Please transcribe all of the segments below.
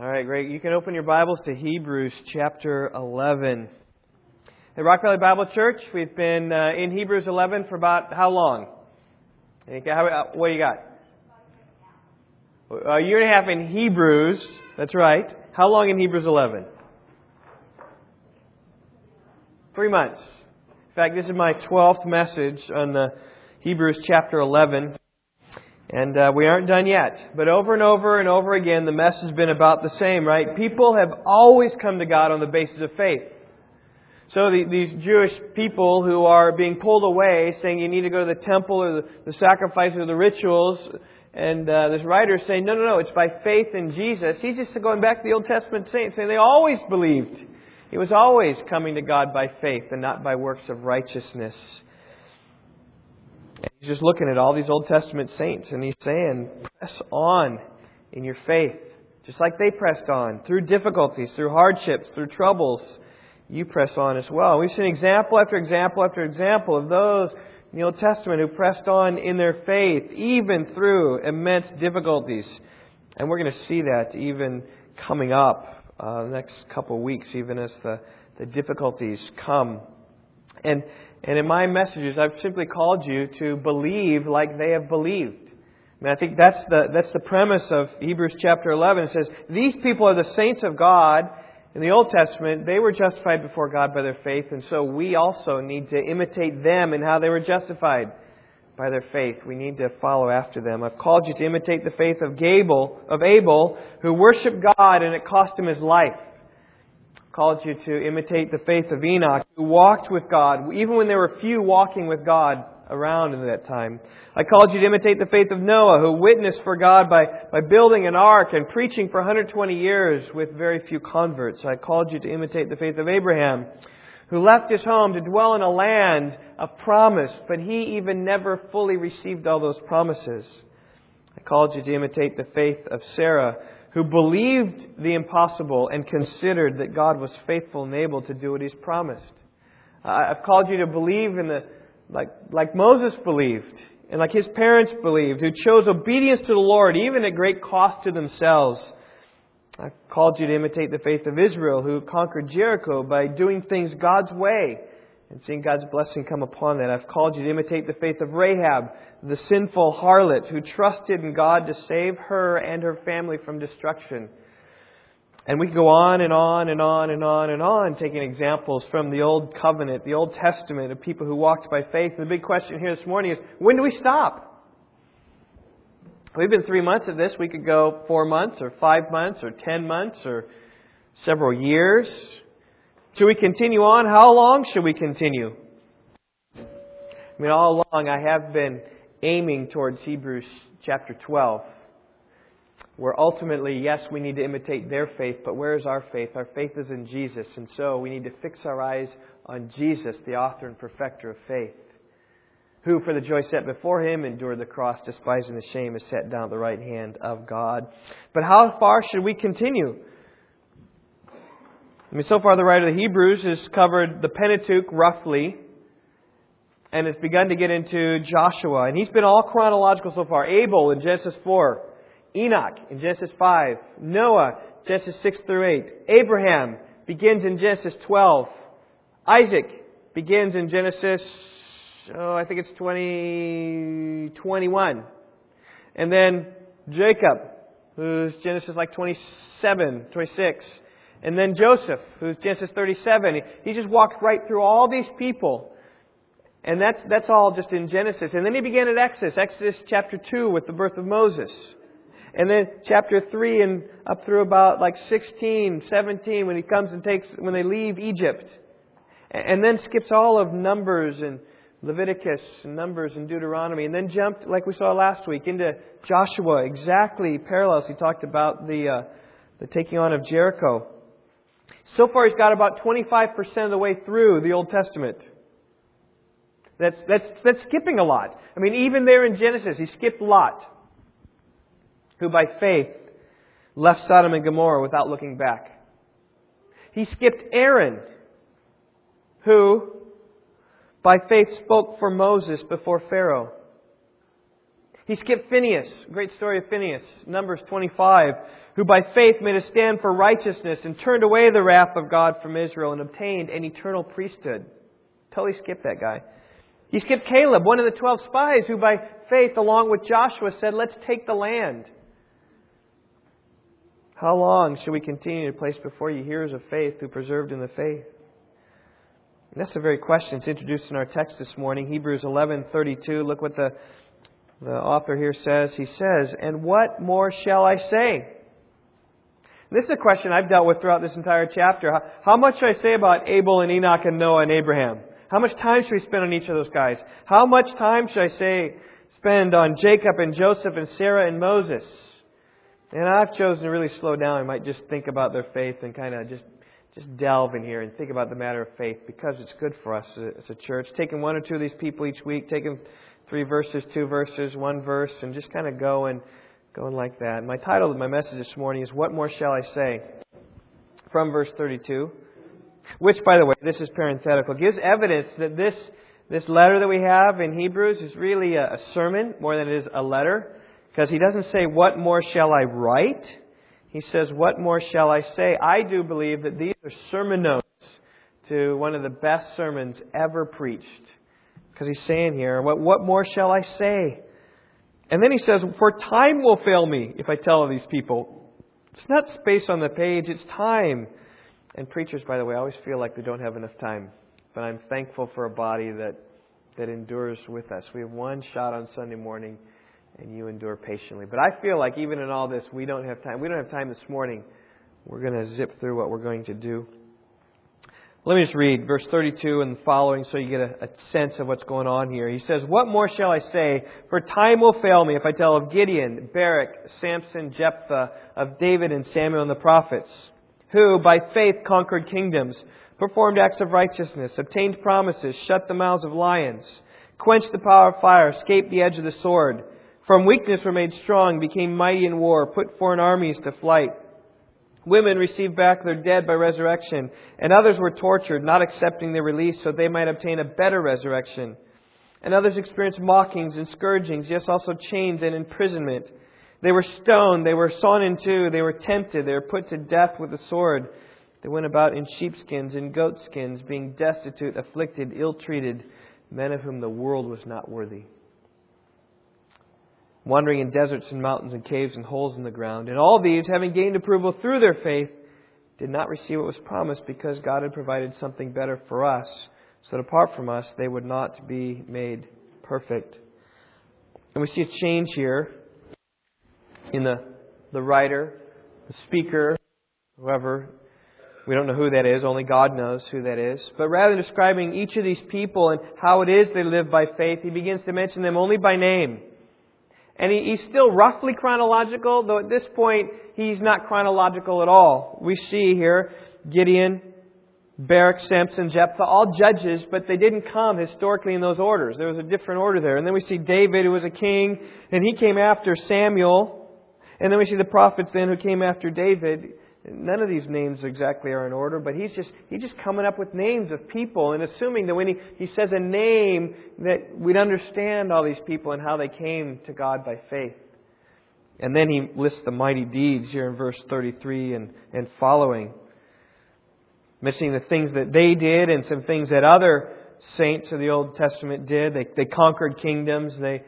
All right, great. You can open your Bibles to Hebrews chapter 11. At Rock Valley Bible Church, we've been uh, in Hebrews 11 for about how long? Uh, what do you got? A year and a half in Hebrews. That's right. How long in Hebrews 11? Three months. In fact, this is my 12th message on the Hebrews chapter 11. And uh, we aren't done yet. But over and over and over again, the message has been about the same, right? People have always come to God on the basis of faith. So the, these Jewish people who are being pulled away, saying you need to go to the temple or the, the sacrifices or the rituals, and uh, this writer is saying, no, no, no, it's by faith in Jesus. He's just going back to the Old Testament saints, saying they always believed. He was always coming to God by faith and not by works of righteousness. And he's just looking at all these Old Testament saints, and he's saying, press on in your faith, just like they pressed on, through difficulties, through hardships, through troubles you press on as well. We've seen example after example after example of those in the Old Testament who pressed on in their faith, even through immense difficulties. And we're going to see that even coming up uh, the next couple of weeks, even as the, the difficulties come. And, and in my messages, I've simply called you to believe like they have believed. I I think that's the, that's the premise of Hebrews chapter 11. It says, These people are the saints of God in the Old Testament, they were justified before God by their faith, and so we also need to imitate them in how they were justified by their faith. We need to follow after them. I've called you to imitate the faith of Gable, of Abel, who worshiped God and it cost him his life. Called you to imitate the faith of Enoch, who walked with God, even when there were few walking with God around in that time. I called you to imitate the faith of Noah, who witnessed for God by, by building an ark and preaching for 120 years with very few converts. I called you to imitate the faith of Abraham, who left his home to dwell in a land of promise, but he even never fully received all those promises. I called you to imitate the faith of Sarah, who believed the impossible and considered that God was faithful and able to do what he's promised. I've called you to believe in the like, like Moses believed, and like his parents believed, who chose obedience to the Lord, even at great cost to themselves. I've called you to imitate the faith of Israel, who conquered Jericho by doing things God's way and seeing God's blessing come upon that. I've called you to imitate the faith of Rahab, the sinful harlot who trusted in God to save her and her family from destruction. And we can go on and on and on and on and on, taking examples from the Old Covenant, the Old Testament, of people who walked by faith. And the big question here this morning is when do we stop? We've been three months at this. We could go four months, or five months, or ten months, or several years. Should we continue on? How long should we continue? I mean, all along I have been aiming towards Hebrews chapter 12 where ultimately, yes, we need to imitate their faith, but where is our faith? Our faith is in Jesus, and so we need to fix our eyes on Jesus, the author and perfecter of faith, who, for the joy set before him, endured the cross, despising the shame, is set down at the right hand of God. But how far should we continue? I mean, so far the writer of the Hebrews has covered the Pentateuch roughly, and has begun to get into Joshua. And he's been all chronological so far. Abel in Genesis 4. Enoch in Genesis 5, Noah, Genesis 6 through 8, Abraham begins in Genesis 12, Isaac begins in Genesis, oh, I think it's 20, 21. And then Jacob, who's Genesis like 27, 26. And then Joseph, who's Genesis 37. He just walked right through all these people. And that's, that's all just in Genesis. And then he began at Exodus, Exodus chapter 2 with the birth of Moses. And then chapter 3 and up through about like 16, 17 when he comes and takes, when they leave Egypt. And then skips all of Numbers and Leviticus and Numbers and Deuteronomy. And then jumped, like we saw last week, into Joshua. Exactly parallels. He talked about the, uh, the taking on of Jericho. So far he's got about 25% of the way through the Old Testament. That's, that's, that's skipping a lot. I mean, even there in Genesis, he skipped Lot who by faith left Sodom and Gomorrah without looking back. He skipped Aaron, who by faith spoke for Moses before Pharaoh. He skipped Phineas, great story of Phineas, Numbers 25, who by faith made a stand for righteousness and turned away the wrath of God from Israel and obtained an eternal priesthood. Totally skipped that guy. He skipped Caleb, one of the twelve spies, who by faith, along with Joshua, said, Let's take the land. How long shall we continue to place before you hearers of faith who preserved in the faith? And that's the very question it's introduced in our text this morning, Hebrews 11:32. Look what the the author here says. He says, "And what more shall I say?" This is a question I've dealt with throughout this entire chapter. How much should I say about Abel and Enoch and Noah and Abraham? How much time should we spend on each of those guys? How much time should I say spend on Jacob and Joseph and Sarah and Moses? And I've chosen to really slow down. I might just think about their faith and kind of just just delve in here and think about the matter of faith because it's good for us as a church. Taking one or two of these people each week, taking three verses, two verses, one verse, and just kind of going, going like that. My title of my message this morning is "What More Shall I Say?" From verse 32, which, by the way, this is parenthetical, gives evidence that this this letter that we have in Hebrews is really a, a sermon more than it is a letter. Because he doesn't say, What more shall I write? He says, What more shall I say? I do believe that these are sermon notes to one of the best sermons ever preached. Because he's saying here, what, what more shall I say? And then he says, For time will fail me if I tell these people. It's not space on the page, it's time. And preachers, by the way, always feel like they don't have enough time. But I'm thankful for a body that, that endures with us. We have one shot on Sunday morning and you endure patiently. But I feel like even in all this, we don't have time. We don't have time this morning. We're going to zip through what we're going to do. Let me just read verse 32 and the following so you get a, a, sense of what's going on here. He says, What more shall I say? For time will fail me if I tell of Gideon, Barak, Samson, Jephthah, of David and Samuel and the prophets, who by faith conquered kingdoms, performed acts of righteousness, obtained promises, shut the mouths of lions, quenched the power of fire, escaped the edge of the sword from weakness were made strong, became mighty in war, put foreign armies to flight. Women received back their dead by resurrection, and others were tortured, not accepting their release so they might obtain a better resurrection. And others experienced mockings and scourgings, yes, also chains and imprisonment. They were stoned, they were sawn in two, they were tempted, they were put to death with the sword. They went about in sheepskins and goatskins, being destitute, afflicted, ill treated, men of whom the world was not worthy wandering in deserts and mountains and caves and holes in the ground. And all these, having gained approval through their faith, did not receive what was promised because God had provided something better for us, so that apart from us, they would not be made perfect. And we see a change here in the, the writer, the speaker, whoever. We don't know who that is, only God knows who that is. But rather than describing each of these people and how it is they live by faith, he begins to mention them only by name. And he, he's still roughly chronological, though at this point he's not chronological at all. We see here Gideon, Barak, Samson, Jephthah, all judges, but they didn't come historically in those orders. There was a different order there. And then we see David, who was a king, and he came after Samuel. And then we see the prophets then who came after David. None of these names exactly are in order, but he's just he's just coming up with names of people and assuming that when he, he says a name that we'd understand all these people and how they came to God by faith. And then he lists the mighty deeds here in verse 33 and, and following. Mentioning the things that they did and some things that other saints of the Old Testament did. They, they conquered kingdoms. They,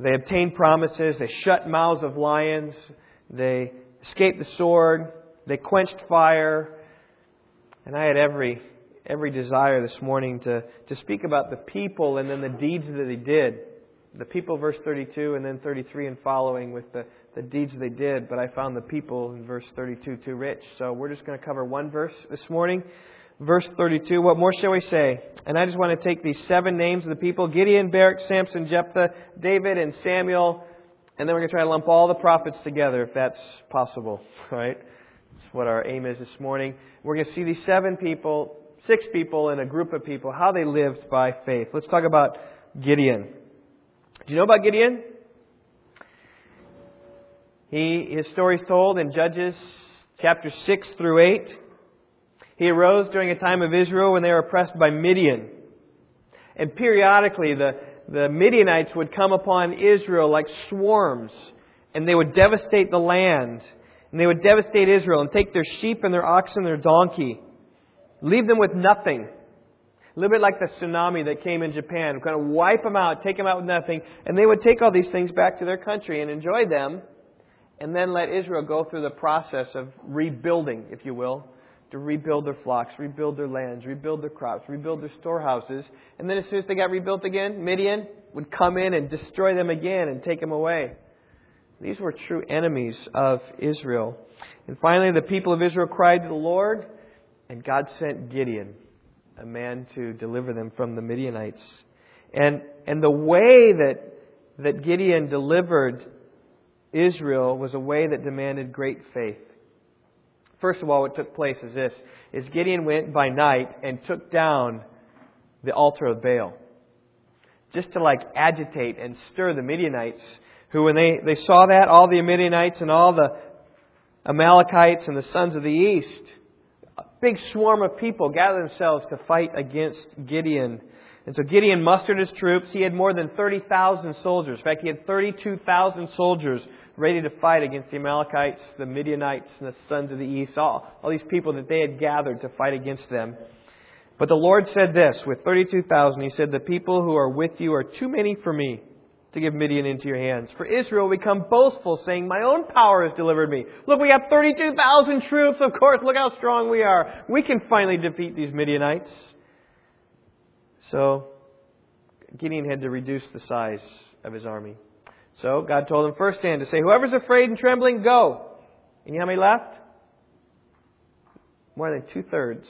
they obtained promises. They shut mouths of lions. They escaped the sword. They quenched fire. And I had every, every desire this morning to, to speak about the people and then the deeds that they did. The people, verse 32, and then 33 and following with the, the deeds they did. But I found the people in verse 32 too rich. So we're just going to cover one verse this morning. Verse 32, what more shall we say? And I just want to take these seven names of the people Gideon, Barak, Samson, Jephthah, David, and Samuel. And then we're going to try to lump all the prophets together if that's possible, right? That's what our aim is this morning. We're going to see these seven people, six people and a group of people, how they lived by faith. Let's talk about Gideon. Do you know about Gideon? He, his story is told in Judges chapter 6 through 8. He arose during a time of Israel when they were oppressed by Midian. And periodically, the, the Midianites would come upon Israel like swarms, and they would devastate the land, and they would devastate Israel and take their sheep and their ox and their donkey, leave them with nothing. A little bit like the tsunami that came in Japan, kind of wipe them out, take them out with nothing, and they would take all these things back to their country and enjoy them, and then let Israel go through the process of rebuilding, if you will, to rebuild their flocks, rebuild their lands, rebuild their crops, rebuild their storehouses. And then as soon as they got rebuilt again, Midian would come in and destroy them again and take them away. These were true enemies of Israel. And finally, the people of Israel cried to the Lord, and God sent Gideon, a man to deliver them from the Midianites. And, and the way that, that Gideon delivered Israel was a way that demanded great faith. First of all, what took place is this, is Gideon went by night and took down the altar of Baal. Just to like agitate and stir the Midianites, who when they, they saw that, all the Midianites and all the Amalekites and the sons of the east, a big swarm of people gathered themselves to fight against Gideon. And so Gideon mustered his troops. He had more than 30,000 soldiers. In fact, he had 32,000 soldiers ready to fight against the Amalekites, the Midianites, and the sons of the east, all, all these people that they had gathered to fight against them. But the Lord said this with 32,000, He said, The people who are with you are too many for me to give Midian into your hands. For Israel will become boastful, saying, My own power has delivered me. Look, we have 32,000 troops, of course. Look how strong we are. We can finally defeat these Midianites. So, Gideon had to reduce the size of his army. So God told him firsthand to say, Whoever's afraid and trembling, go. And you know how many left? More than two thirds.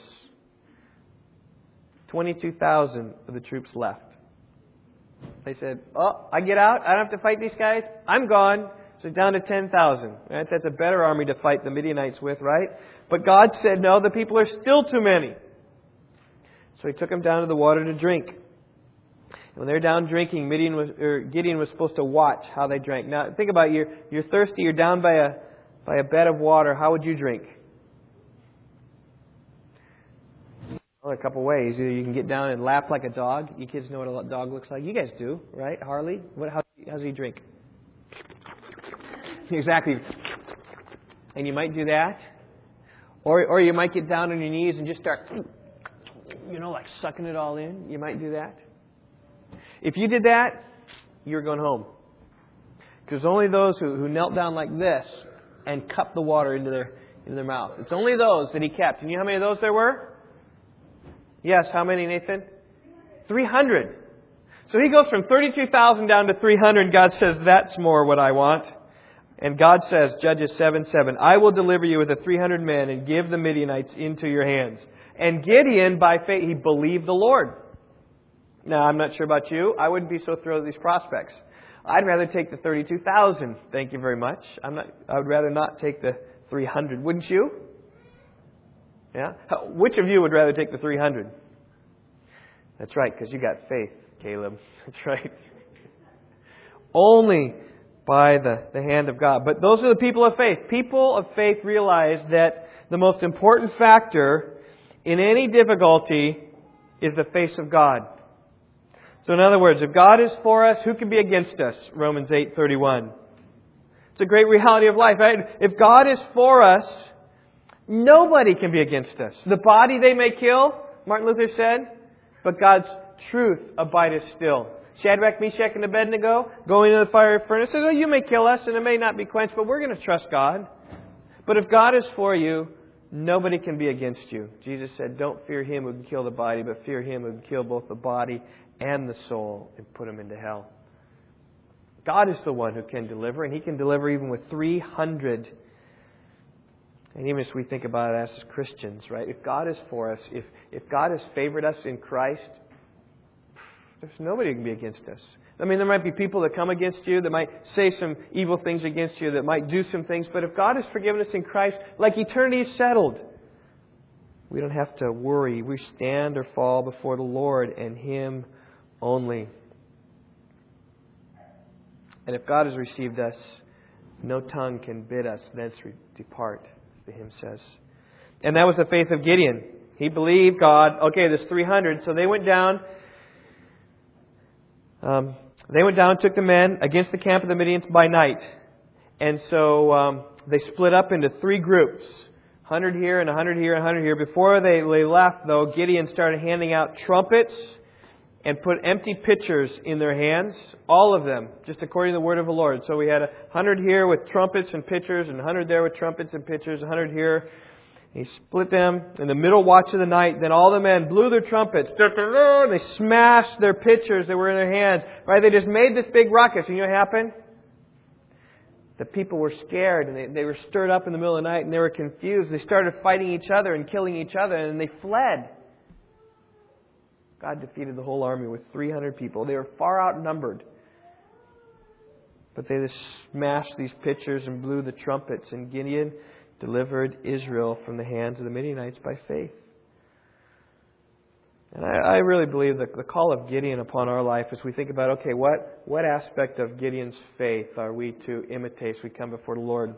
22,000 of the troops left. They said, Oh, I get out. I don't have to fight these guys. I'm gone. So down to 10,000. Right? That's a better army to fight the Midianites with, right? But God said, No, the people are still too many. So he took them down to the water to drink. When they're down drinking, Midian was, or Gideon was supposed to watch how they drank. Now, think about it. You're, you're thirsty. You're down by a, by a bed of water. How would you drink? Well, a couple ways. Either you can get down and lap like a dog. You kids know what a dog looks like. You guys do, right? Harley, what? How, how does he drink? exactly. And you might do that, or or you might get down on your knees and just start, you know, like sucking it all in. You might do that. If you did that, you're going home. Because only those who, who knelt down like this and cupped the water into their, into their mouth. It's only those that he kept. And you know how many of those there were? Yes, how many, Nathan? 300. So he goes from 32,000 down to 300. God says, that's more what I want. And God says, Judges 7 7, I will deliver you with the 300 men and give the Midianites into your hands. And Gideon, by faith, he believed the Lord. Now, I'm not sure about you. I wouldn't be so thrilled with these prospects. I'd rather take the 32,000. Thank you very much. I'm not, I would rather not take the 300. Wouldn't you? Yeah? Which of you would rather take the 300? That's right, because you got faith, Caleb. That's right. Only by the, the hand of God. But those are the people of faith. People of faith realize that the most important factor in any difficulty is the face of God. So in other words, if God is for us, who can be against us? Romans 8:31. It's a great reality of life, right? If God is for us, nobody can be against us. The body they may kill, Martin Luther said, but God's truth abideth still. Shadrach, Meshach, and Abednego going into the fiery furnace said, Oh, you may kill us and it may not be quenched, but we're going to trust God. But if God is for you, nobody can be against you. Jesus said, Don't fear him who can kill the body, but fear him who can kill both the body and the soul and put him into hell. God is the one who can deliver, and He can deliver even with 300. And even as we think about it as Christians, right? If God is for us, if, if God has favored us in Christ, there's nobody who can be against us. I mean, there might be people that come against you, that might say some evil things against you, that might do some things, but if God has forgiven us in Christ, like eternity is settled, we don't have to worry. We stand or fall before the Lord and Him only. And if God has received us, no tongue can bid us thence depart, the hymn says. And that was the faith of Gideon. He believed God. Okay, there's 300. So they went down Um, they went down took the men against the camp of the Midianites by night. And so um, they split up into three groups 100 here and 100 here and 100 here. Before they left, though, Gideon started handing out trumpets and put empty pitchers in their hands, all of them, just according to the word of the Lord. So we had a 100 here with trumpets and pitchers, and a 100 there with trumpets and pitchers, a 100 here. He split them in the middle watch of the night. Then all the men blew their trumpets. And they smashed their pitchers that were in their hands. Right? They just made this big ruckus. And you know what happened? the people were scared and they, they were stirred up in the middle of the night and they were confused. They started fighting each other and killing each other and they fled. God defeated the whole army with 300 people. They were far outnumbered. But they smashed these pitchers and blew the trumpets, and Gideon delivered Israel from the hands of the Midianites by faith. And I, I really believe that the call of Gideon upon our life as we think about, okay, what, what aspect of Gideon's faith are we to imitate as we come before the Lord?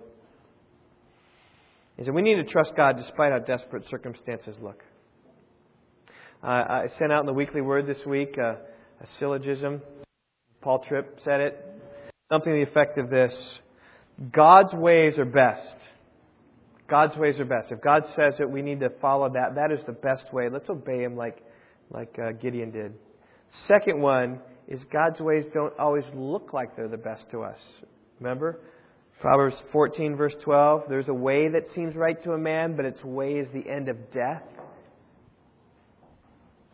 Is that we need to trust God despite how desperate circumstances look. Uh, I sent out in the weekly word this week uh, a syllogism. Paul Tripp said it. Something to the effect of this God's ways are best. God's ways are best. If God says it, we need to follow that. That is the best way. Let's obey Him like like uh, Gideon did. Second one is God's ways don't always look like they're the best to us. Remember? Proverbs 14, verse 12. There's a way that seems right to a man, but its way is the end of death.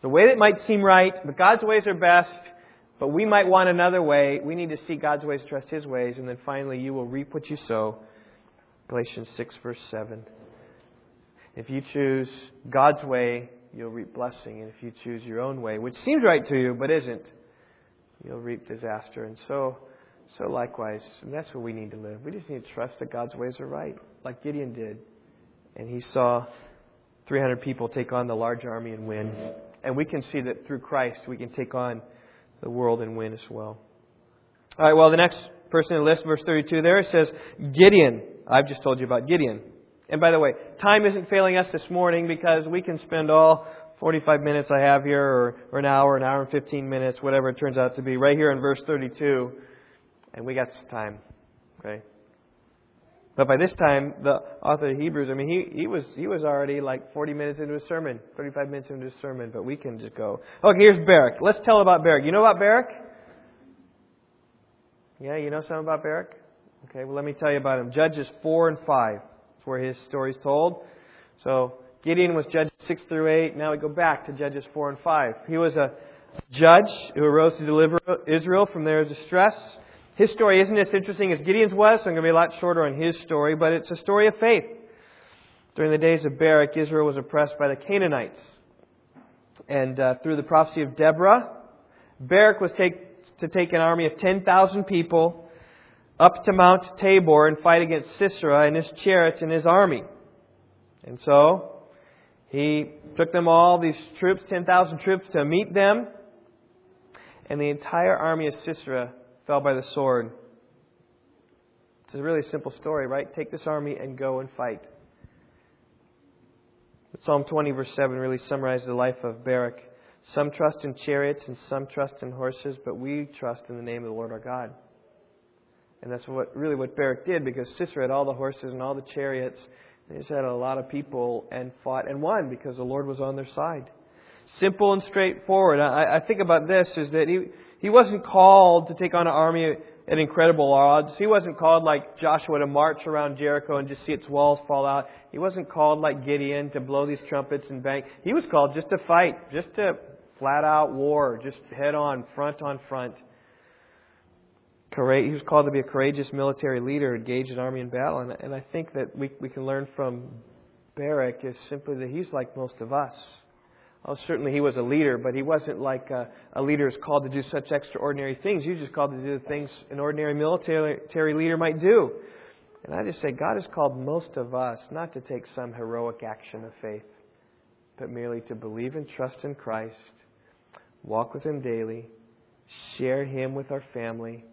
The way that might seem right, but God's ways are best, but we might want another way. We need to see God's ways, trust His ways, and then finally, you will reap what you sow. Galatians 6, verse 7. If you choose God's way, you'll reap blessing. And if you choose your own way, which seems right to you but isn't, you'll reap disaster. And so, so likewise, that's where we need to live. We just need to trust that God's ways are right, like Gideon did. And he saw 300 people take on the large army and win. And we can see that through Christ, we can take on the world and win as well. All right, well, the next person in the list, verse 32 there, it says Gideon. I've just told you about Gideon. And by the way, time isn't failing us this morning because we can spend all 45 minutes I have here, or, or an hour, an hour and 15 minutes, whatever it turns out to be, right here in verse 32, and we got time. Okay? But by this time, the author of Hebrews, I mean, he, he was he was already like 40 minutes into his sermon, 35 minutes into his sermon, but we can just go. Okay, here's Barak. Let's tell about Barak. You know about Barak? Yeah, you know something about Barak? Okay, well, let me tell you about him. Judges 4 and 5 is where his story is told. So Gideon was Judges 6 through 8. Now we go back to Judges 4 and 5. He was a judge who arose to deliver Israel from their distress. His story isn't as interesting as Gideon's was, so I'm going to be a lot shorter on his story, but it's a story of faith. During the days of Barak, Israel was oppressed by the Canaanites. And uh, through the prophecy of Deborah, Barak was take, to take an army of 10,000 people up to Mount Tabor and fight against Sisera and his chariots and his army. And so he took them all, these troops, 10,000 troops, to meet them. And the entire army of Sisera fell by the sword. It's a really simple story, right? Take this army and go and fight. But Psalm 20, verse 7, really summarizes the life of Barak. Some trust in chariots and some trust in horses, but we trust in the name of the Lord our God. And that's what really what Barak did because Sisera had all the horses and all the chariots. He just had a lot of people and fought and won because the Lord was on their side. Simple and straightforward. I, I think about this is that he, he wasn't called to take on an army at incredible odds. He wasn't called like Joshua to march around Jericho and just see its walls fall out. He wasn't called like Gideon to blow these trumpets and bang. He was called just to fight, just to flat out war, just head on, front on front he was called to be a courageous military leader, engage an army in battle. And, I think that we, we can learn from Barak is simply that he's like most of us. Certainly he was a leader, but he wasn't like a, a leader is called to do such extraordinary things. He was just called to do the things an ordinary military leader might do. And I just say God has called most of us not to take some heroic action of faith, but merely to believe and trust in Christ, walk with Him daily, share Him with our family,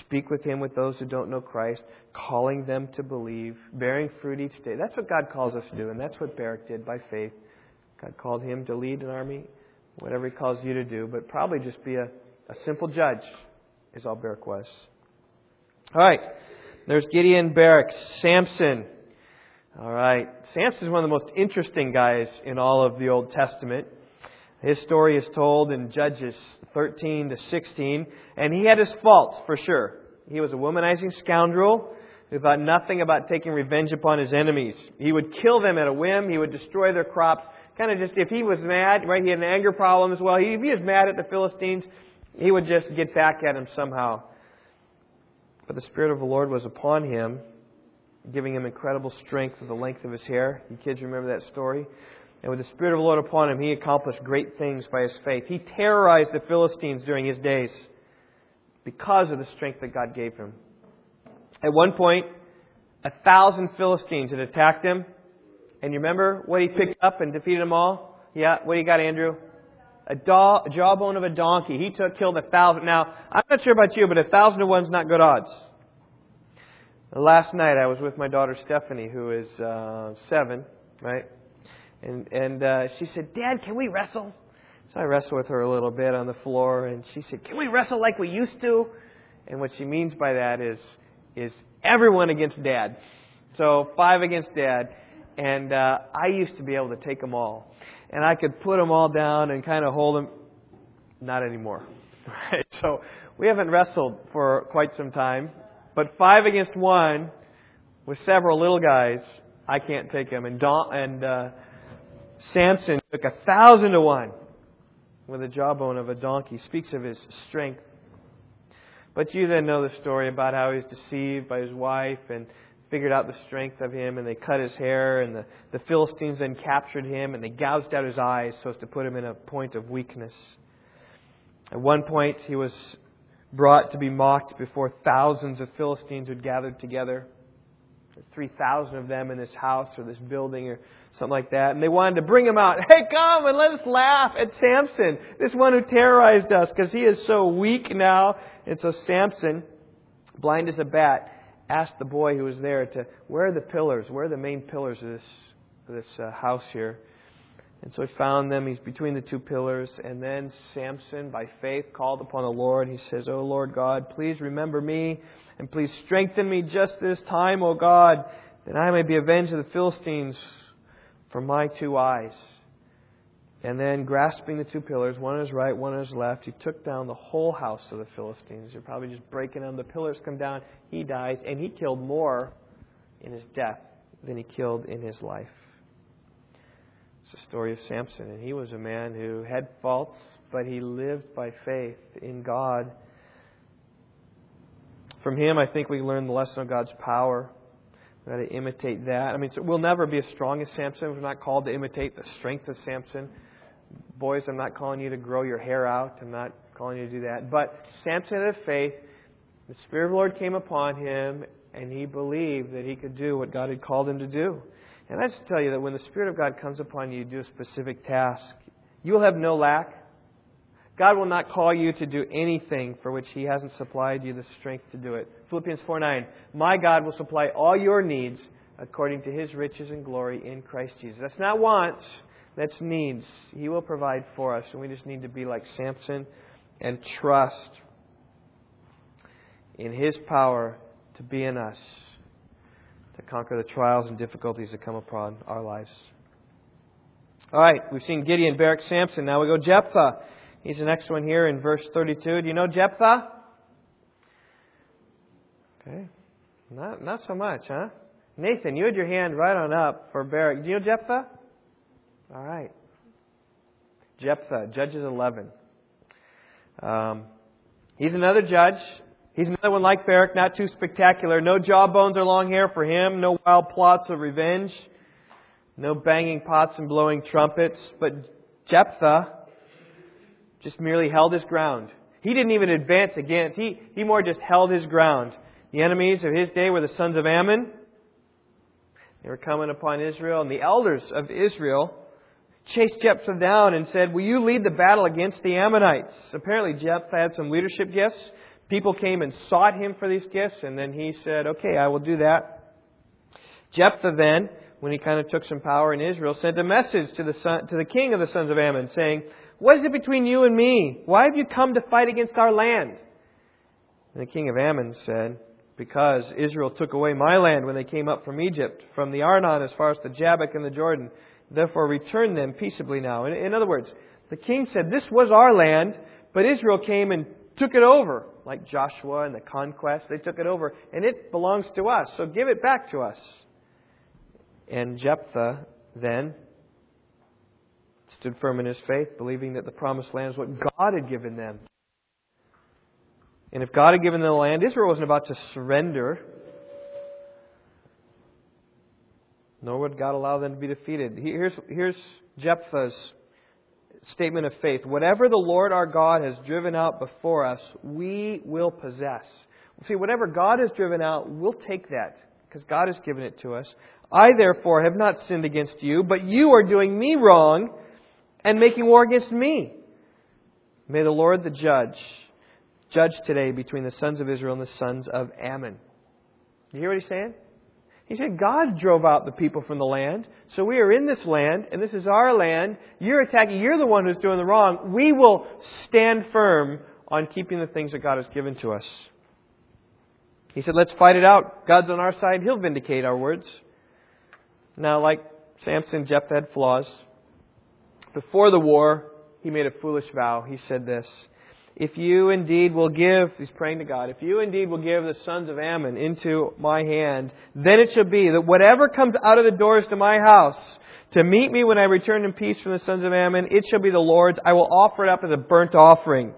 speak with Him with those who don't know Christ, calling them to believe, bearing fruit each day. That's what God calls us to do, and that's what Barak did by faith. God called him to lead an army, whatever He calls you to do, but probably just be a A simple judge is all Barak was. All right. There's Gideon, Barak, Samson. All right. Samson is one of the most interesting guys in all of the Old Testament. His story is told in Judges 13 to 16, and he had his faults for sure. He was a womanizing scoundrel who thought nothing about taking revenge upon his enemies. He would kill them at a whim. He would destroy their crops. Kind of just, if he was mad, right, he had an anger problem as well. If he was mad at the Philistines, he would just get back at him somehow. But the Spirit of the Lord was upon him, giving him incredible strength with the length of his hair. You kids remember that story? And with the Spirit of the Lord upon him, he accomplished great things by his faith. He terrorized the Philistines during his days because of the strength that God gave him. At one point, a thousand Philistines had attacked him. And you remember what he picked up and defeated them all? Yeah, what do you got, Andrew? A, do- a jawbone of a donkey. He took killed a thousand. Now, I'm not sure about you, but a thousand to one's not good odds. Last night I was with my daughter Stephanie, who is uh, seven, right? And and uh, she said, "Dad, can we wrestle?" So I wrestled with her a little bit on the floor, and she said, "Can we wrestle like we used to?" And what she means by that is is everyone against Dad. So five against Dad, and uh, I used to be able to take them all, and I could put them all down and kind of hold them. Not anymore. Right? So we haven't wrestled for quite some time, but five against one with several little guys, I can't take them. And Don, and uh, Samson took a thousand to one with a jawbone of a donkey. Speaks of his strength. But you then know the story about how he was deceived by his wife and figured out the strength of him, and they cut his hair, and the, the Philistines then captured him, and they gouged out his eyes so as to put him in a point of weakness. At one point, he was brought to be mocked before thousands of Philistines who had gathered together. 3,000 of them in this house or this building or something like that. And they wanted to bring him out. Hey, come and let us laugh at Samson, this one who terrorized us, because he is so weak now. And so Samson, blind as a bat, asked the boy who was there to, where are the pillars? Where are the main pillars of this, of this uh, house here? And so he found them. He's between the two pillars. And then Samson, by faith, called upon the Lord. He says, Oh Lord God, please remember me and please strengthen me just this time, O God, that I may be avenged of the Philistines for my two eyes. And then, grasping the two pillars, one on his right, one on his left, he took down the whole house of the Philistines. They're probably just breaking them. The pillars come down. He dies, and he killed more in his death than he killed in his life. It's the story of Samson, and he was a man who had faults, but he lived by faith in God. From him, I think we learn the lesson of God's power. We've got to imitate that. I mean, we'll never be as strong as Samson. We're not called to imitate the strength of Samson. Boys, I'm not calling you to grow your hair out. I'm not calling you to do that. But Samson had faith. The Spirit of the Lord came upon him, and he believed that he could do what God had called him to do. And I just tell you that when the Spirit of God comes upon you to do a specific task, you will have no lack. God will not call you to do anything for which He hasn't supplied you the strength to do it. Philippians 4 9. My God will supply all your needs according to His riches and glory in Christ Jesus. That's not wants, that's needs. He will provide for us, and we just need to be like Samson and trust in His power to be in us to conquer the trials and difficulties that come upon our lives. All right, we've seen Gideon, Barak, Samson. Now we go Jephthah. He's the next one here in verse 32. Do you know Jephthah? Okay. Not, not so much, huh? Nathan, you had your hand right on up for Barak. Do you know Jephthah? All right. Jephthah, Judges 11. Um, he's another judge. He's another one like Barak, not too spectacular. No jawbones or long hair for him. No wild plots of revenge. No banging pots and blowing trumpets. But Jephthah just merely held his ground. He didn't even advance against. He, he more just held his ground. The enemies of his day were the sons of Ammon. They were coming upon Israel, and the elders of Israel chased Jephthah down and said, Will you lead the battle against the Ammonites? Apparently, Jephthah had some leadership gifts. People came and sought him for these gifts, and then he said, Okay, I will do that. Jephthah then, when he kind of took some power in Israel, sent a message to the, son, to the king of the sons of Ammon, saying, What is it between you and me? Why have you come to fight against our land? And the king of Ammon said, Because Israel took away my land when they came up from Egypt, from the Arnon as far as the Jabbok and the Jordan. Therefore return them peaceably now. In, in other words, the king said, This was our land, but Israel came and took it over, like Joshua and the conquest. They took it over, and it belongs to us, so give it back to us. And Jephthah then stood firm in his faith, believing that the promised land is what God had given them. And if God had given them the land, Israel wasn't about to surrender, nor would God allow them to be defeated. Here's, here's Jephthah's statement of faith. Whatever the Lord our God has driven out before us, we will possess. See, whatever God has driven out, we'll take that because God has given it to us. I, therefore, have not sinned against you, but you are doing me wrong and making war against me. May the Lord the judge judge today between the sons of Israel and the sons of Ammon. You hear what he's saying? He said, God drove out the people from the land. So we are in this land, and this is our land. You're attacking. You're the one who's doing the wrong. We will stand firm on keeping the things that God has given to us. He said, let's fight it out. God's on our side. He'll vindicate our words. Now, like Samson, Jephthah had flaws. Before the war, he made a foolish vow. He said this if you indeed will give, he's praying to God, if you indeed will give the sons of Ammon into my hand, then it shall be that whatever comes out of the doors to my house to meet me when I return in peace from the sons of Ammon, it shall be the Lord's. I will offer it up as a burnt offering.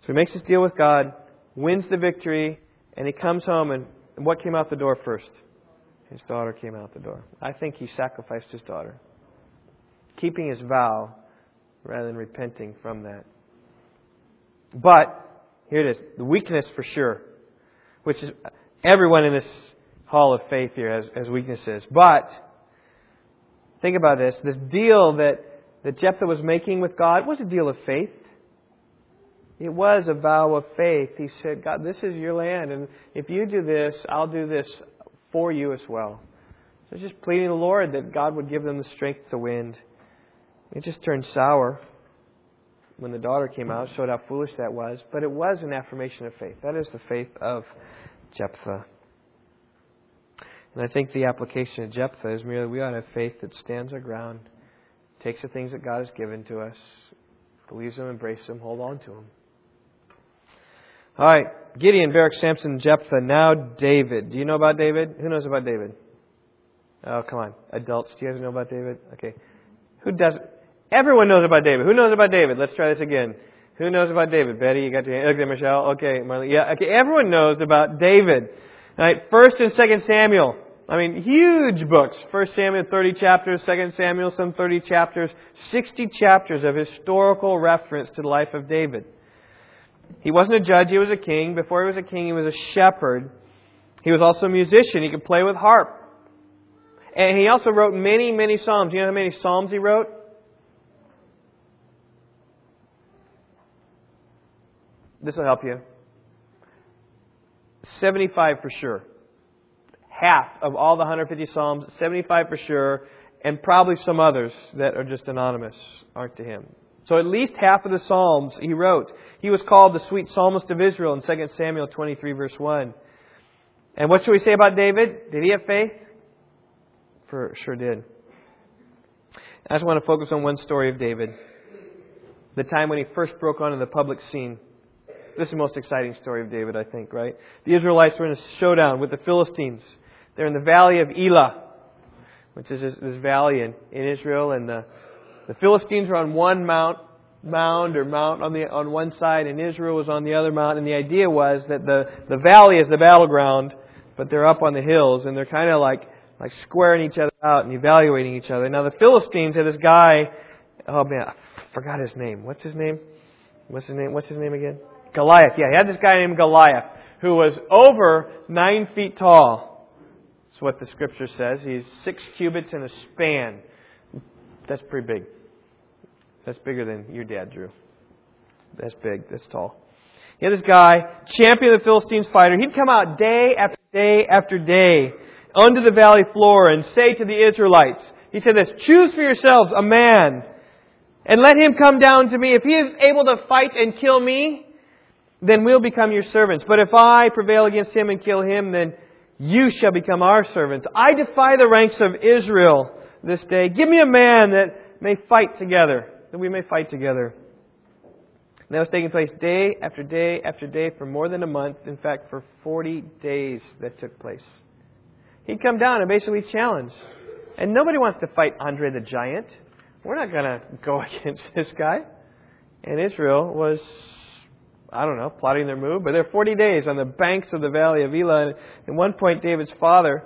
So he makes this deal with God, wins the victory, and he comes home, and what came out the door first? His daughter came out the door. I think he sacrificed his daughter keeping his vow rather than repenting from that. But, here it is, the weakness for sure, which is everyone in this hall of faith here has, has weaknesses. But, think about this this deal that, that Jephthah was making with God was a deal of faith. It was a vow of faith. He said, God, this is your land, and if you do this, I'll do this for you as well. So just pleading the Lord that God would give them the strength to win. It just turned sour when the daughter came out, showed how foolish that was. But it was an affirmation of faith. That is the faith of Jephthah. And I think the application of Jephthah is merely we ought to have faith that stands our ground, takes the things that God has given to us, believes them, embraces them, hold on to them. All right, Gideon, Barak, Samson, Jephthah. Now David. Do you know about David? Who knows about David? Oh, come on. Adults, do you guys know about David? Okay. Who doesn't? Everyone knows about David. Who knows about David? Let's try this again. Who knows about David? Betty, you got your hand. Okay, Michelle. Okay, Marlene. Yeah, okay. Everyone knows about David. All right, First and Second Samuel. I mean, huge books. First Samuel, 30 chapters. Second Samuel, some 30 chapters. 60 chapters of historical reference to the life of David. He wasn't a judge, he was a king. Before he was a king, he was a shepherd. He was also a musician. He could play with harp. And he also wrote many, many psalms. Do you know how many psalms he wrote? This will help you. 75 for sure. Half of all the 150 Psalms, 75 for sure, and probably some others that are just anonymous aren't to him. So at least half of the Psalms he wrote. He was called the sweet psalmist of Israel in 2 Samuel 23, verse 1. And what should we say about David? Did he have faith? For sure did. I just want to focus on one story of David. The time when he first broke onto the public scene. This is the most exciting story of David, I think, right? The Israelites were in a showdown with the Philistines. They're in the valley of Elah, which is this, this valley in, in Israel, and the, the Philistines were on one mount, mound or mount on the on one side, and Israel was on the other mount. And the idea was that the the valley is the battleground, but they're up on the hills, and they're kind of like like squaring each other out and evaluating each other. Now the Philistines had this guy. Oh man, I forgot his name. What's his name? What's his name? What's his name again? Goliath. Yeah, he had this guy named Goliath who was over nine feet tall. That's what the scripture says. He's six cubits in a span. That's pretty big. That's bigger than your dad, Drew. That's big. That's tall. He had this guy, champion of the Philistines fighter. He'd come out day after day after day under the valley floor and say to the Israelites, He said this, choose for yourselves a man and let him come down to me. If he is able to fight and kill me, then we'll become your servants. But if I prevail against him and kill him, then you shall become our servants. I defy the ranks of Israel this day. Give me a man that may fight together, that we may fight together. And that was taking place day after day after day for more than a month. In fact, for 40 days that took place. He'd come down and basically challenge. And nobody wants to fight Andre the Giant. We're not going to go against this guy. And Israel was, I don't know, plotting their move. But they're 40 days on the banks of the valley of Elah. And at one point, David's father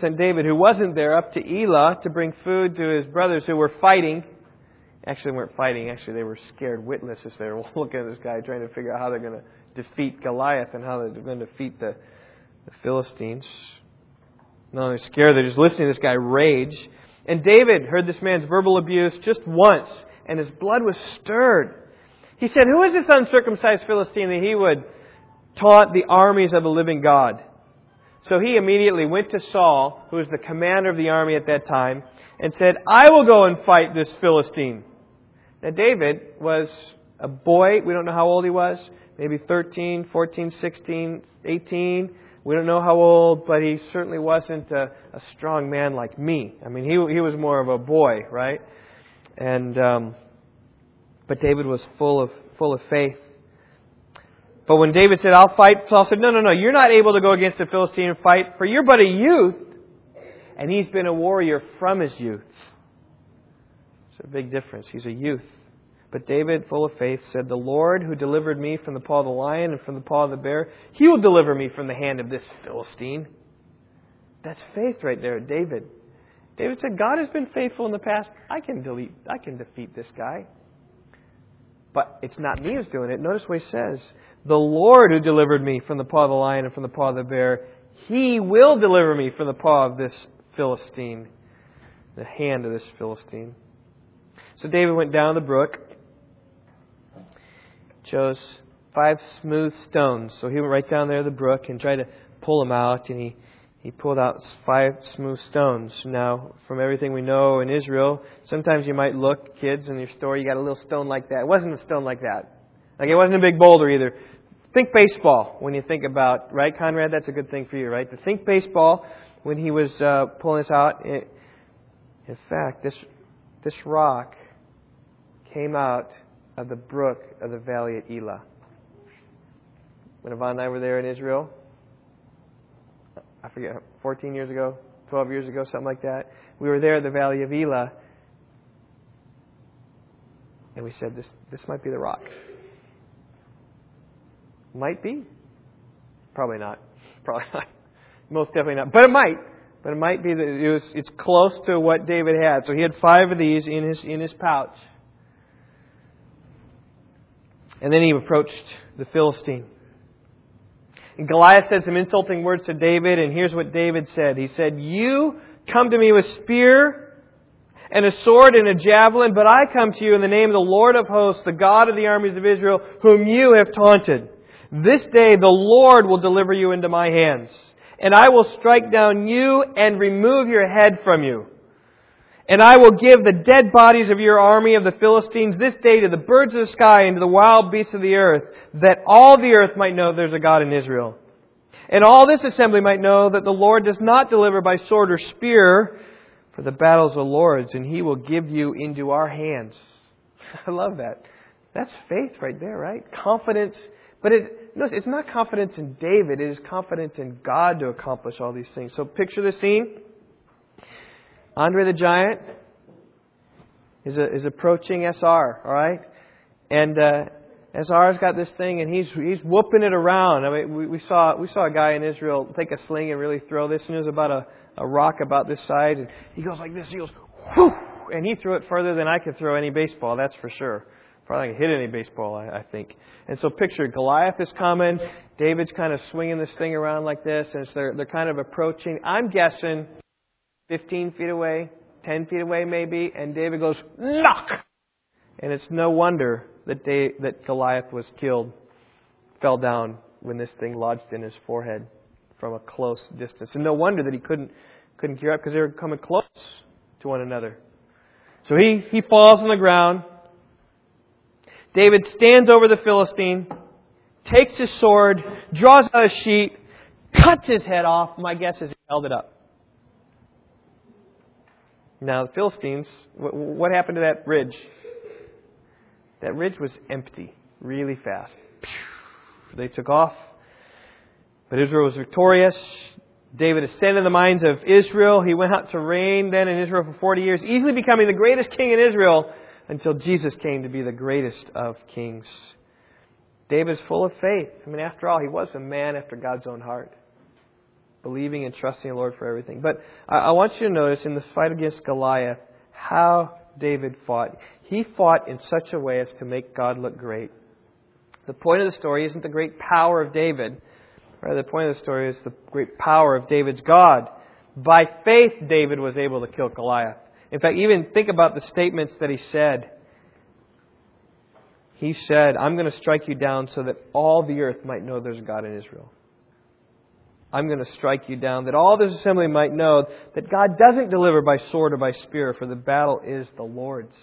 sent David, who wasn't there, up to Elah to bring food to his brothers who were fighting actually weren't fighting. Actually, they were scared witnesses. They were looking at this guy, trying to figure out how they're going to defeat Goliath and how they're going to defeat the, the Philistines. Not only scared, they're just listening to this guy rage. And David heard this man's verbal abuse just once, and his blood was stirred. He said, Who is this uncircumcised Philistine that he would taunt the armies of the living God? So he immediately went to Saul, who was the commander of the army at that time, and said, I will go and fight this Philistine. Now, David was a boy. We don't know how old he was. Maybe 13, 14, 16, 18. We don't know how old, but he certainly wasn't a, a strong man like me. I mean, he, he was more of a boy, right? And, um, but David was full of, full of faith. But when David said, I'll fight, Saul said, No, no, no, you're not able to go against the Philistine and fight, for you're but a youth, and he's been a warrior from his youth. It's a big difference. He's a youth. But David, full of faith, said, The Lord who delivered me from the paw of the lion and from the paw of the bear, he will deliver me from the hand of this Philistine. That's faith right there, David. David said, God has been faithful in the past. I can delete I can defeat this guy. But it's not me who's doing it. Notice what he says. The Lord who delivered me from the paw of the lion and from the paw of the bear, he will deliver me from the paw of this Philistine, the hand of this Philistine. So David went down the brook, chose five smooth stones. So he went right down there to the brook and tried to pull them out, and he, he pulled out five smooth stones. Now, from everything we know in Israel, sometimes you might look, kids, in your store, you got a little stone like that. It wasn't a stone like that. Like it wasn't a big boulder either. Think baseball when you think about, right, Conrad? That's a good thing for you, right? To think baseball when he was uh, pulling this out. It, in fact, this this rock came out of the brook of the valley at Elah. When Yvonne and I were there in Israel, I forget, 14 years ago, 12 years ago, something like that, we were there at the valley of Elah, and we said, this, this might be the rock. Might be. Probably not. Probably not. Most definitely not. But it might. But it might be that it was, it's close to what David had. So he had five of these in his, in his pouch. And then he approached the Philistine. And Goliath said some insulting words to David, and here's what David said. He said, You come to me with spear and a sword and a javelin, but I come to you in the name of the Lord of hosts, the God of the armies of Israel, whom you have taunted. This day the Lord will deliver you into my hands, and I will strike down you and remove your head from you. And I will give the dead bodies of your army of the Philistines this day to the birds of the sky and to the wild beasts of the earth, that all the earth might know there's a God in Israel. And all this assembly might know that the Lord does not deliver by sword or spear, for the battles are the Lord's, and he will give you into our hands. I love that. That's faith right there, right? Confidence but it, notice, it's not confidence in David, it is confidence in God to accomplish all these things. So picture the scene. Andre the Giant is, a, is approaching SR, all right? And uh, SR's got this thing, and he's he's whooping it around. I mean, we, we saw we saw a guy in Israel take a sling and really throw this, and it was about a, a rock about this size, and he goes like this. He goes, whoo, and he threw it further than I could throw any baseball. That's for sure. Probably hit any baseball, I, I think. And so picture Goliath is coming. David's kind of swinging this thing around like this, and so they're, they're kind of approaching. I'm guessing 15 feet away, 10 feet away maybe, and David goes, knock! And it's no wonder that, Dave, that Goliath was killed, fell down when this thing lodged in his forehead from a close distance. And no wonder that he couldn't, couldn't gear up because they were coming close to one another. So he, he falls on the ground. David stands over the Philistine, takes his sword, draws out a sheet, cuts his head off. My guess is he held it up. Now, the Philistines, what happened to that ridge? That ridge was empty really fast. They took off. But Israel was victorious. David ascended the minds of Israel. He went out to reign then in Israel for 40 years, easily becoming the greatest king in Israel until Jesus came to be the greatest of kings. David's full of faith. I mean, after all, he was a man after God's own heart, believing and trusting the Lord for everything. But I want you to notice in the fight against Goliath how David fought. He fought in such a way as to make God look great. The point of the story isn't the great power of David. Rather, the point of the story is the great power of David's God. By faith, David was able to kill Goliath. In fact, even think about the statements that he said. He said, I'm going to strike you down so that all the earth might know there's a God in Israel. I'm going to strike you down that all this assembly might know that God doesn't deliver by sword or by spear, for the battle is the Lord's.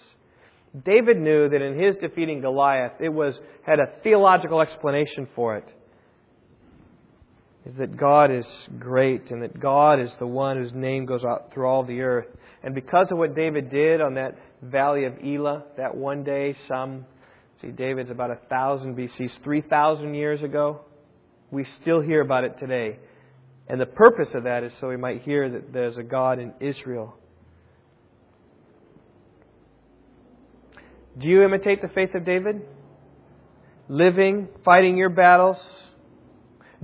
David knew that in his defeating Goliath, it was had a theological explanation for it is that God is great and that God is the one whose name goes out through all the earth. And because of what David did on that valley of Elah, that one day, some, see, David's about a thousand BC, 3,000 years ago, we still hear about it today. And the purpose of that is so we might hear that there's a God in Israel. Do you imitate the faith of David? Living, fighting your battles,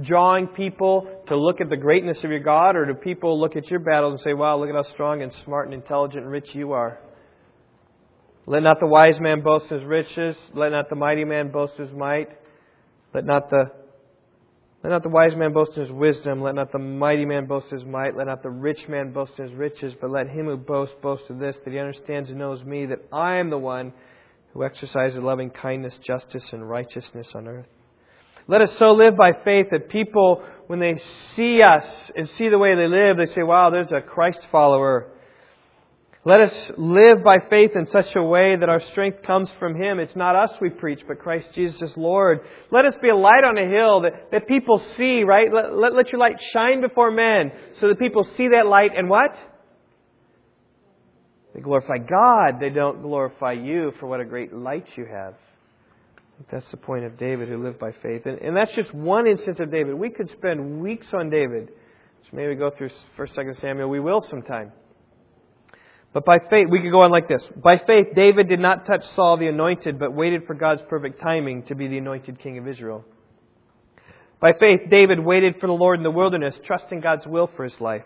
drawing people to look at the greatness of your God, or do people look at your battles and say, wow, look at how strong and smart and intelligent and rich you are? Let not the wise man boast his riches. Let not the mighty man boast his might. Let not the let not the wise man boast in his wisdom. Let not the mighty man boast his might. Let not the rich man boast in his riches. But let him who boasts boast of this, that he understands and knows me, that I am the one who exercises loving kindness, justice, and righteousness on earth. Let us so live by faith that people, when they see us and see the way they live, they say, wow, there's a Christ follower. Let us live by faith in such a way that our strength comes from Him. It's not us we preach, but Christ Jesus is Lord. Let us be a light on a hill that, that people see, right? Let, let, let your light shine before men so that people see that light and what? They glorify God. They don't glorify you for what a great light you have that's the point of David who lived by faith. And, and that's just one instance of David. We could spend weeks on David. So maybe go through 1st, 2nd Samuel. We will sometime. But by faith, we could go on like this. By faith, David did not touch Saul the anointed, but waited for God's perfect timing to be the anointed king of Israel. By faith, David waited for the Lord in the wilderness, trusting God's will for his life.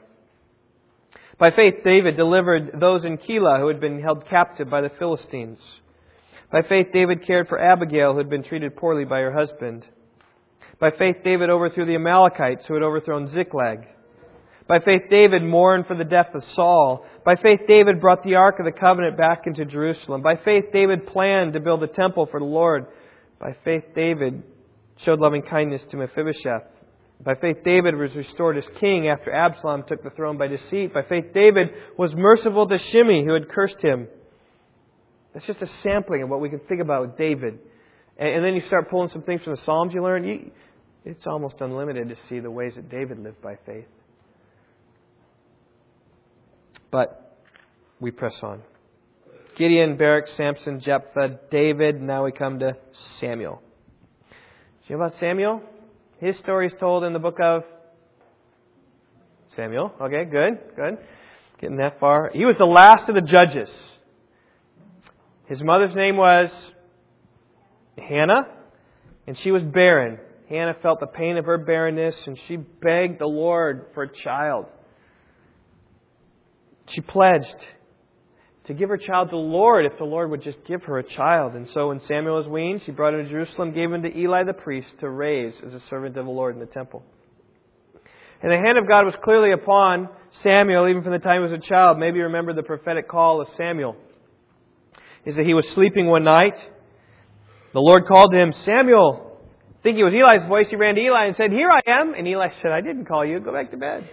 By faith, David delivered those in Keilah who had been held captive by the Philistines. By faith, David cared for Abigail, who had been treated poorly by her husband. By faith, David overthrew the Amalekites who had overthrown Ziklag. By faith, David mourned for the death of Saul. By faith, David brought the Ark of the Covenant back into Jerusalem. By faith, David planned to build a temple for the Lord. By faith, David showed loving kindness to Mephibosheth. By faith, David was restored as king after Absalom took the throne by deceit. By faith, David was merciful to Shimei, who had cursed him. That's just a sampling of what we can think about with David. And, then you start pulling some things from the Psalms you learn. It's almost unlimited to see the ways that David lived by faith. But we press on. Gideon, Barak, Samson, Jephthah, David. Now we come to Samuel. Do you know about Samuel? His story is told in the book of Samuel. Okay, good, good. Getting that far. He was the last of the judges. His mother's name was Hannah, and she was barren. Hannah felt the pain of her barrenness, and she begged the Lord for a child. She pledged to give her child to the Lord if the Lord would just give her a child. And so when Samuel was weaned, she brought him to Jerusalem, gave him to Eli the priest to raise as a servant of the Lord in the temple. And the hand of God was clearly upon Samuel even from the time he was a child. Maybe you remember the prophetic call of Samuel is that he was sleeping one night. The Lord called to him, Samuel. Thinking it was Eli's voice, he ran to Eli and said, Here I am. And Eli said, I didn't call you. Go back to bed.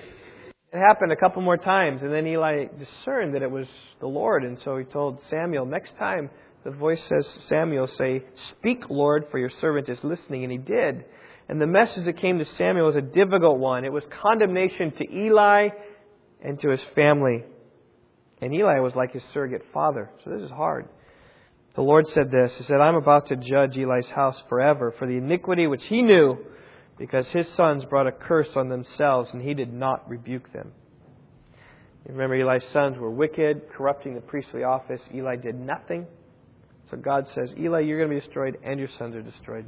It happened a couple more times, and then Eli discerned that it was the Lord, and so he told Samuel, Next time the voice says, Samuel, say, Speak, Lord, for your servant is listening. And he did. And the message that came to Samuel was a difficult one. It was condemnation to Eli and to his family. And Eli was like his surrogate father. So this is hard. The Lord said this He said, I'm about to judge Eli's house forever for the iniquity which he knew, because his sons brought a curse on themselves, and he did not rebuke them. You remember, Eli's sons were wicked, corrupting the priestly office. Eli did nothing. So God says, Eli, you're going to be destroyed, and your sons are destroyed.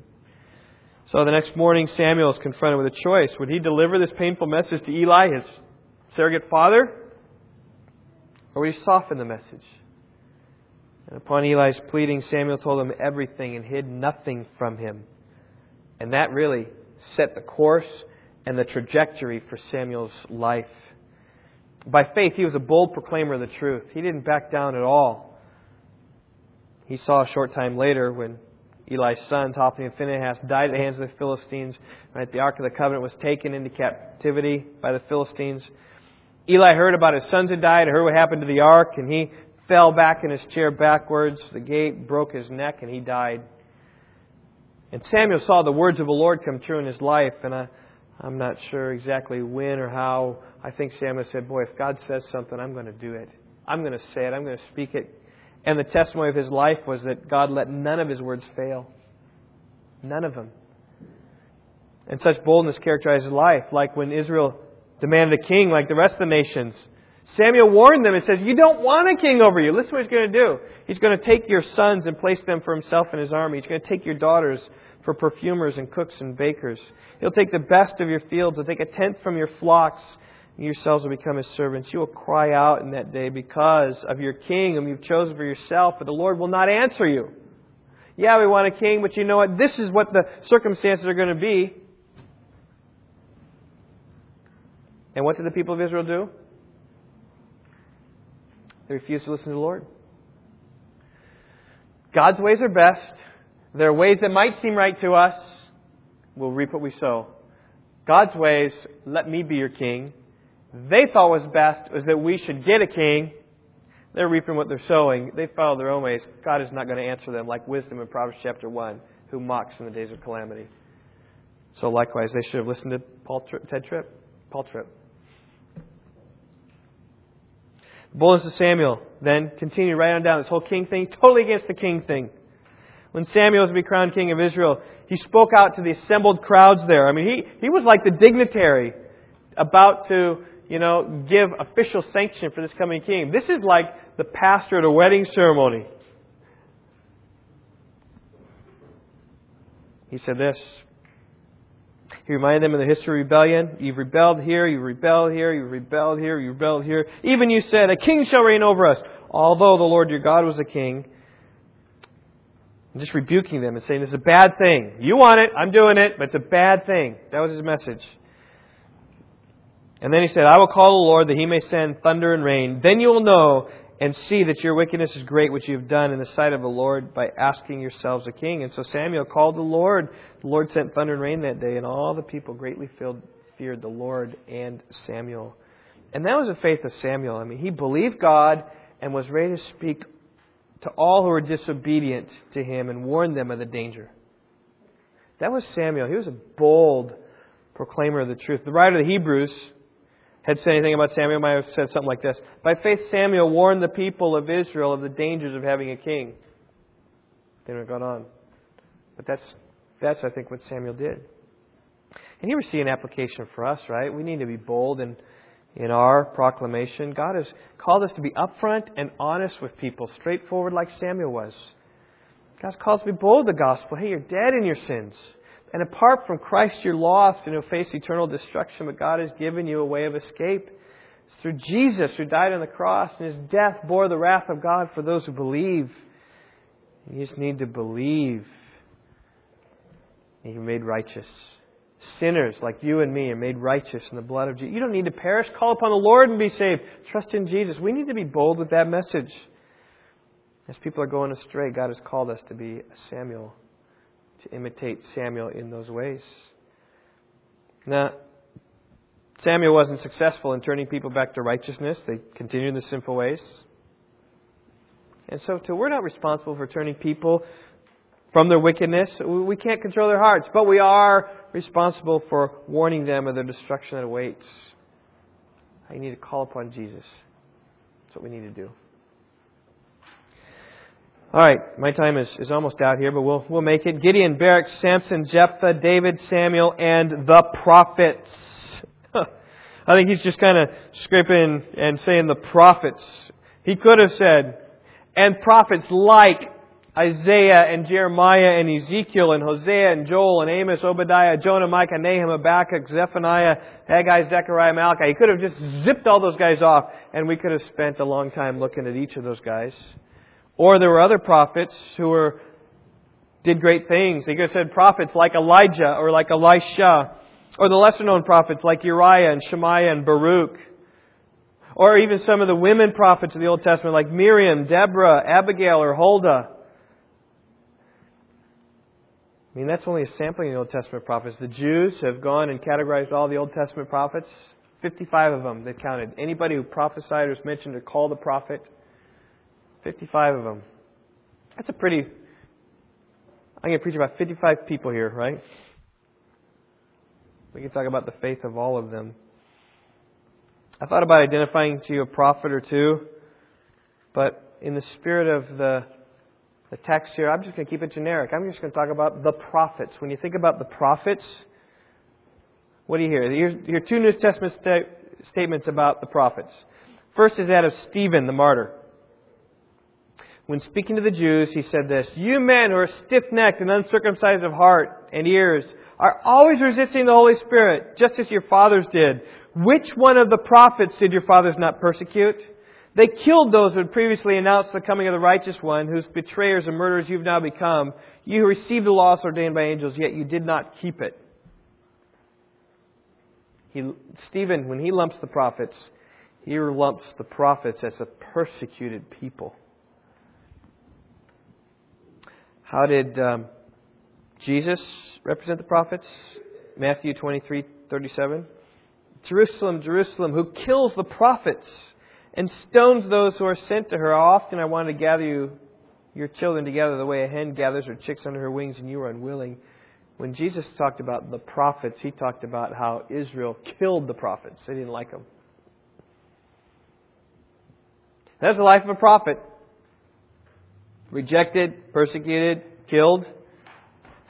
So the next morning, Samuel is confronted with a choice. Would he deliver this painful message to Eli, his surrogate father? Or would he soften the message? And upon Eli's pleading, Samuel told him everything and hid nothing from him. And that really set the course and the trajectory for Samuel's life. By faith, he was a bold proclaimer of the truth. He didn't back down at all. He saw a short time later when Eli's sons, Hophni and Phinehas, died at the hands of the Philistines. Right, the Ark of the Covenant was taken into captivity by the Philistines. Eli heard about his sons had died, heard what happened to the Ark, and he fell back in his chair backwards. The gate broke his neck, and he died. And Samuel saw the words of the Lord come true in his life, and I, I'm not sure exactly when or how. I think Samuel said, Boy, if God says something, I'm going to do it. I'm going to say it. I'm going to speak it. And the testimony of his life was that God let none of his words fail. None of them. And such boldness characterized his life, like when Israel demanded a king like the rest of the nations. Samuel warned them and says, You don't want a king over you. Listen what he's going to do. He's going to take your sons and place them for himself and his army. He's going to take your daughters for perfumers and cooks and bakers. He'll take the best of your fields. He'll take a tenth from your flocks And yourselves will become his servants. You will cry out in that day because of your king whom you've chosen for yourself, but the Lord will not answer you. Yeah, we want a king, but you know what? This is what the circumstances are going to be. And what did the people of Israel do? They refused to listen to the Lord. God's ways are best. There are ways that might seem right to us. We'll reap what we sow. God's ways, let me be your king they thought was best was that we should get a king. They're reaping what they're sowing. They follow their own ways. God is not going to answer them like wisdom in Proverbs chapter 1, who mocks in the days of calamity. So likewise, they should have listened to Paul Tri- Ted Tripp. Paul Tripp. Boldness of Samuel then continued right on down this whole king thing, totally against the king thing. When Samuel was to be crowned king of Israel, he spoke out to the assembled crowds there. I mean, he, he was like the dignitary about to you know, give official sanction for this coming king. This is like the pastor at a wedding ceremony. He said this. He reminded them of the history of rebellion. You've rebelled here, you rebelled here, you rebelled here, you rebelled here. Even you said, A king shall reign over us. Although the Lord your God was a king. just rebuking them and saying, This is a bad thing. You want it, I'm doing it, but it's a bad thing. That was his message. And then he said, I will call the Lord that he may send thunder and rain. Then you will know and see that your wickedness is great, which you have done in the sight of the Lord by asking yourselves a king. And so Samuel called the Lord. The Lord sent thunder and rain that day, and all the people greatly feared the Lord and Samuel. And that was the faith of Samuel. I mean, he believed God and was ready to speak to all who were disobedient to him and warn them of the danger. That was Samuel. He was a bold proclaimer of the truth. The writer of the Hebrews had said anything about Samuel, might have said something like this. By faith, Samuel warned the people of Israel of the dangers of having a king. Then it gone on. But that's, that's, I think, what Samuel did. And here we see an application for us, right? We need to be bold in, in our proclamation. God has called us to be upfront and honest with people, straightforward like Samuel was. God's called us to be bold the gospel. Hey, you're dead in your sins. And apart from Christ, you're lost and you'll face eternal destruction, but God has given you a way of escape. It's through Jesus who died on the cross and his death bore the wrath of God for those who believe. You just need to believe. And you're made righteous. Sinners like you and me are made righteous in the blood of Jesus. You don't need to perish. Call upon the Lord and be saved. Trust in Jesus. We need to be bold with that message. As people are going astray, God has called us to be a Samuel to imitate Samuel in those ways. Now, Samuel wasn't successful in turning people back to righteousness. They continued in the sinful ways. And so, too, we're not responsible for turning people from their wickedness. We can't control their hearts, but we are responsible for warning them of the destruction that awaits. I need to call upon Jesus. That's what we need to do. All right, my time is, is almost out here, but we'll, we'll make it. Gideon, Barak, Samson, Jephthah, David, Samuel, and the prophets. I think he's just kind of scraping and saying the prophets. He could have said, and prophets like Isaiah and Jeremiah and Ezekiel and Hosea and Joel and Amos, Obadiah, Jonah, Micah, Nahum, Habakkuk, Zephaniah, Haggai, Zechariah, Malachi. He could have just zipped all those guys off, and we could have spent a long time looking at each of those guys. Or there were other prophets who were did great things. He could have said prophets like Elijah or like Elisha, or the lesser known prophets like Uriah and Shemaiah and Baruch. Or even some of the women prophets of the Old Testament like Miriam, Deborah, Abigail, or Huldah. I mean, that's only a sampling of the Old Testament prophets. The Jews have gone and categorized all the Old Testament prophets. 55 of them, they counted. Anybody who prophesied or was mentioned or called a prophet, 55 of them. That's a pretty. I'm going to preach about 55 people here, right? We can talk about the faith of all of them. I thought about identifying to you a prophet or two, but in the spirit of the the text here, I'm just going to keep it generic. I'm just going to talk about the prophets. When you think about the prophets, what do you hear? You hear two New Testament sta- statements about the prophets. First is that of Stephen, the martyr. When speaking to the Jews, he said this You men who are stiff necked and uncircumcised of heart and ears are always resisting the Holy Spirit, just as your fathers did. Which one of the prophets did your fathers not persecute? They killed those who had previously announced the coming of the righteous one, whose betrayers and murderers you've now become. You who received the laws ordained by angels, yet you did not keep it. He, Stephen, when he lumps the prophets, he lumps the prophets as a persecuted people. How did um, Jesus represent the prophets? Matthew 23 37. Jerusalem, Jerusalem, who kills the prophets and stones those who are sent to her. How often I wanted to gather you, your children together the way a hen gathers her chicks under her wings, and you were unwilling. When Jesus talked about the prophets, he talked about how Israel killed the prophets. They didn't like them. That's the life of a prophet. Rejected, persecuted, killed.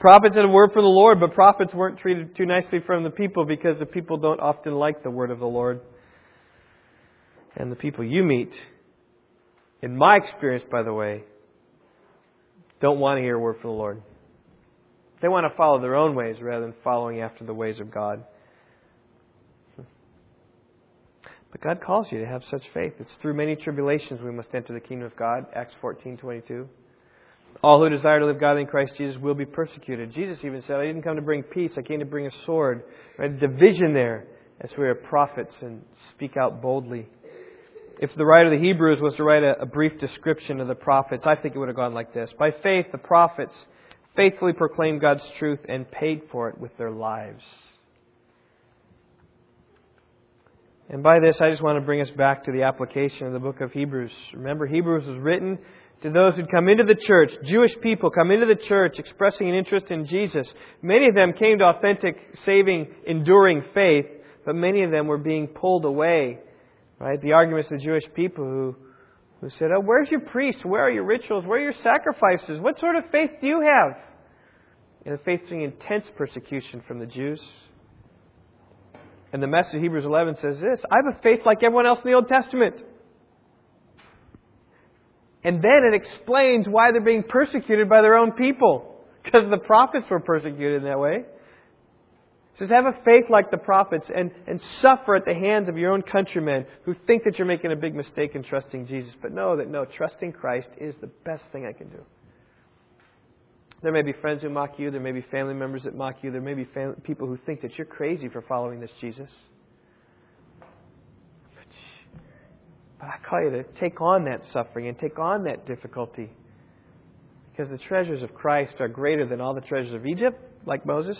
Prophets had a word for the Lord, but prophets weren't treated too nicely from the people because the people don't often like the word of the Lord and the people you meet, in my experience, by the way, don't want to hear a word from the Lord. They want to follow their own ways rather than following after the ways of God. But God calls you to have such faith. It's through many tribulations we must enter the kingdom of God. Acts fourteen twenty two. All who desire to live godly in Christ Jesus will be persecuted. Jesus even said, I didn't come to bring peace, I came to bring a sword. Right? Division there as we are prophets and speak out boldly if the writer of the Hebrews was to write a, a, brief description of the prophets, I think it would have gone like this. By faith, the prophets faithfully proclaimed God's truth and paid for it with their lives. And by this, I just want to bring us back to the application of the book of Hebrews. Remember, Hebrews was written to those who'd come into the church, Jewish people come into the church expressing an interest in Jesus. Many of them came to authentic, saving, enduring faith, but many of them were being pulled away Right? The arguments of the Jewish people who, who said, Oh, where's your priests? Where are your rituals? Where are your sacrifices? What sort of faith do you have? And facing intense persecution from the Jews. And the message of Hebrews 11 says this I have a faith like everyone else in the Old Testament. And then it explains why they're being persecuted by their own people. Because the prophets were persecuted in that way. It says, have a faith like the prophets and, and suffer at the hands of your own countrymen who think that you're making a big mistake in trusting Jesus. But know that no, trusting Christ is the best thing I can do. There may be friends who mock you. There may be family members that mock you. There may be family, people who think that you're crazy for following this Jesus. But, but I call you to take on that suffering and take on that difficulty. Because the treasures of Christ are greater than all the treasures of Egypt, like Moses,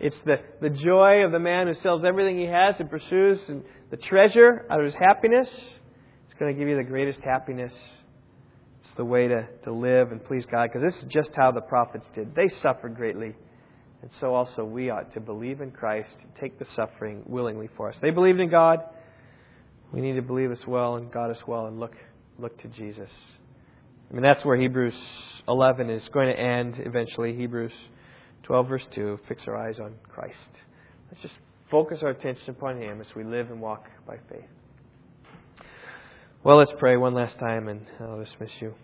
It's the, the joy of the man who sells everything he has and pursues and the treasure out of his happiness. It's going to give you the greatest happiness. The way to, to live and please God, because this is just how the prophets did. They suffered greatly. And so also we ought to believe in Christ, take the suffering willingly for us. They believed in God. We need to believe as well in God as well and look look to Jesus. I mean that's where Hebrews 11 is going to end eventually. Hebrews 12 verse 2, fix our eyes on Christ. Let's just focus our attention upon him as we live and walk by faith. Well, let's pray one last time and I'll dismiss you.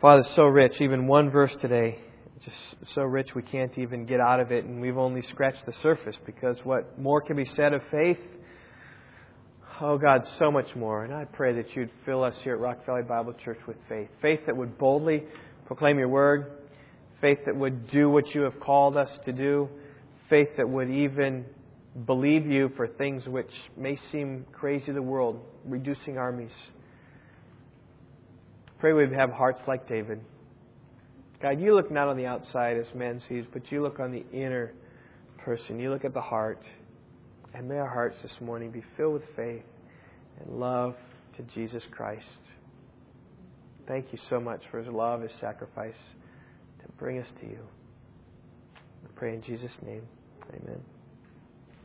Father, so rich, even one verse today just so rich we can't even get out of it, and we've only scratched the surface because what more can be said of faith? Oh God, so much more. And I pray that you'd fill us here at Rock Valley Bible Church with faith. Faith that would boldly proclaim your word. Faith that would do what you have called us to do. Faith that would even believe you for things which may seem crazy to the world, reducing armies. Pray we'd have hearts like David God, you look not on the outside as man sees, but you look on the inner person. You look at the heart. And may our hearts this morning be filled with faith and love to Jesus Christ. Thank you so much for his love, his sacrifice to bring us to you. We pray in Jesus' name. Amen.